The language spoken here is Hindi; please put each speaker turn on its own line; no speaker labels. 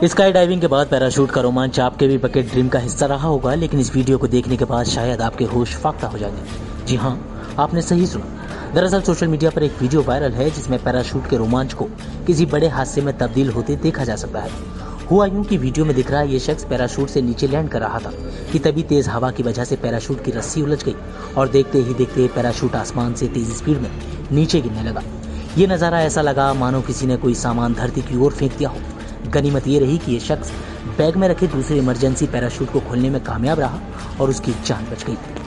स्काई डाइविंग के बाद पैराशूट का रोमांच आपके भी बकेट ड्रीम का हिस्सा रहा होगा, लेकिन इस वीडियो को देखने के बाद शायद आपके होश फाख्ता हो जाएँगे। जी हाँ आपने सही सुना। दरअसल सोशल मीडिया पर एक वीडियो वायरल है, जिसमें पैराशूट के रोमांच को किसी बड़े हादसे में तब्दील होते देखा जा सकता है। हुआ यूँ कि वीडियो में दिख रहा ये शख्स पैराशूट से नीचे लैंड कर रहा था, कि तभी तेज हवा की वजह से पैराशूट की रस्सी उलझ गई, और देखते ही देखते पैराशूट आसमान से तेज स्पीड में नीचे गिरने लगा। ये नज़ारा ऐसा लगा, मानो किसी ने कोई सामान धरती की ओर फेंक दिया हो। गनीमत ये रही कि ये शख्स बैग में रखे दूसरे इमरजेंसी पैराशूट को खोलने में कामयाब रहा और उसकी जान बच गई